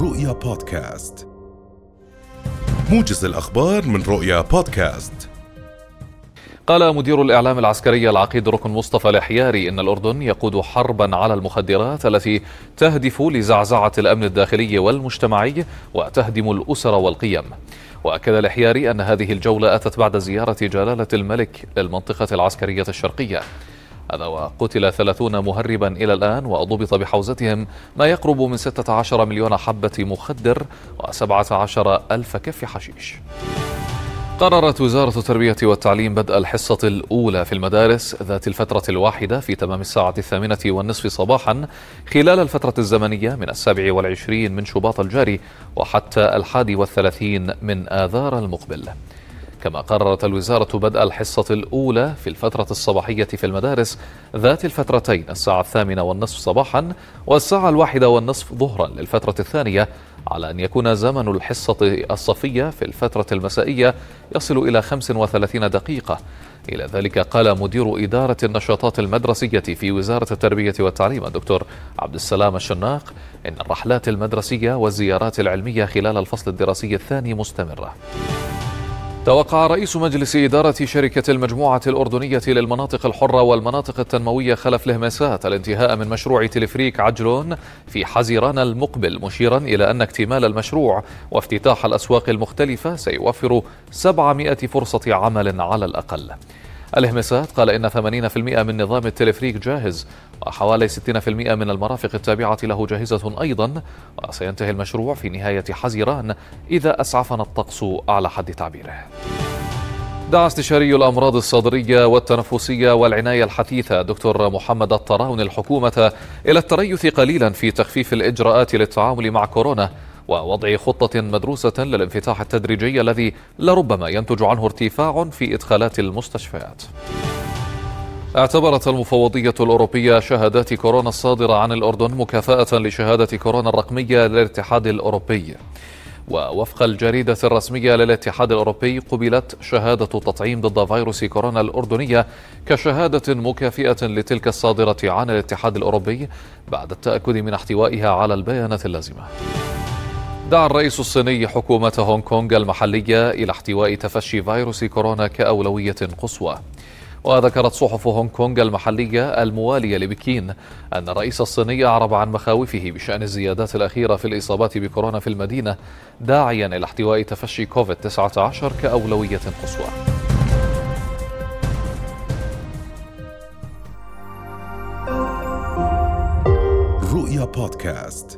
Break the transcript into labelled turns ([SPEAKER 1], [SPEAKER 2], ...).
[SPEAKER 1] رؤيا بودكاست. موجز الأخبار من رؤيا بودكاست.
[SPEAKER 2] قال مدير الإعلام العسكري العقيد ركن مصطفى الحياري إن الأردن يقود حربا على المخدرات التي تهدف لزعزعة الأمن الداخلي والمجتمعي وتهدم الأسر والقيم. وأكد الحياري أن هذه الجولة أتت بعد زيارة جلالة الملك للمنطقة العسكرية الشرقية. هذا وقتل ثلاثون مهربا إلى الآن وضبط بحوزتهم ما يقرب من 16 مليون حبة مخدر و17 ألف كف حشيش. قررت وزارة التربية والتعليم بدء الحصة الأولى في المدارس ذات الفترة الواحدة في تمام الساعة الثامنة والنصف صباحا خلال الفترة الزمنية من السابع والعشرين من شباط الجاري وحتى الحادي والثلاثين من آذار المقبل. كما قررت الوزارة بدء الحصة الأولى في الفترة الصباحية في المدارس ذات الفترتين الساعة الثامنة والنصف صباحا والساعة الواحدة والنصف ظهرا للفترة الثانية على أن يكون زمن الحصة الصفية في الفترة المسائية يصل إلى 35 دقيقة. إلى ذلك قال مدير إدارة النشاطات المدرسية في وزارة التربية والتعليم الدكتور عبد السلام الشناق إن الرحلات المدرسية والزيارات العلمية خلال الفصل الدراسي الثاني مستمرة. توقع رئيس مجلس إدارة شركة المجموعة الأردنية للمناطق الحرة والمناطق التنموية خلف الهمسات الانتهاء من مشروع تلفريك عجلون في حزيران المقبل مشيرا إلى أن اكتمال المشروع وافتتاح الأسواق المختلفة سيوفر 700 فرصة عمل على الأقل. الهمسات قال إن 80% من نظام التلفريك جاهز وحوالي 60% من المرافق التابعة له جاهزة أيضا وسينتهي المشروع في نهاية حزيران إذا أسعفنا الطقس على حد تعبيره. دعا استشاري الأمراض الصدرية والتنفسية والعناية الحثيثة دكتور محمد الطراون الحكومة إلى التريث قليلا في تخفيف الإجراءات للتعامل مع كورونا ووضع خطة مدروسة للانفتاح التدريجي الذي لربما ينتج عنه ارتفاع في إدخالات المستشفيات. اعتبرت المفوضية الأوروبية شهادات كورونا الصادرة عن الأردن مكافأة لشهادة كورونا الرقمية للاتحاد الأوروبي. ووفق الجريدة الرسمية للاتحاد الأوروبي قبلت شهادة تطعيم ضد فيروس كورونا الأردنية كشهادة مكافئة لتلك الصادرة عن الاتحاد الأوروبي بعد التأكد من احتوائها على البيانات اللازمة. دعا الرئيس الصيني حكومة هونغ كونغ المحلية إلى احتواء تفشي فيروس كورونا كأولوية قصوى. وذكرت صحف هونغ كونغ المحلية الموالية لبكين أن الرئيس الصيني أعرب عن مخاوفه بشأن الزيادات الأخيرة في الإصابات بكورونا في المدينة داعيا إلى احتواء تفشي كوفيد 19 كأولوية قصوى.
[SPEAKER 1] رؤيا بودكاست.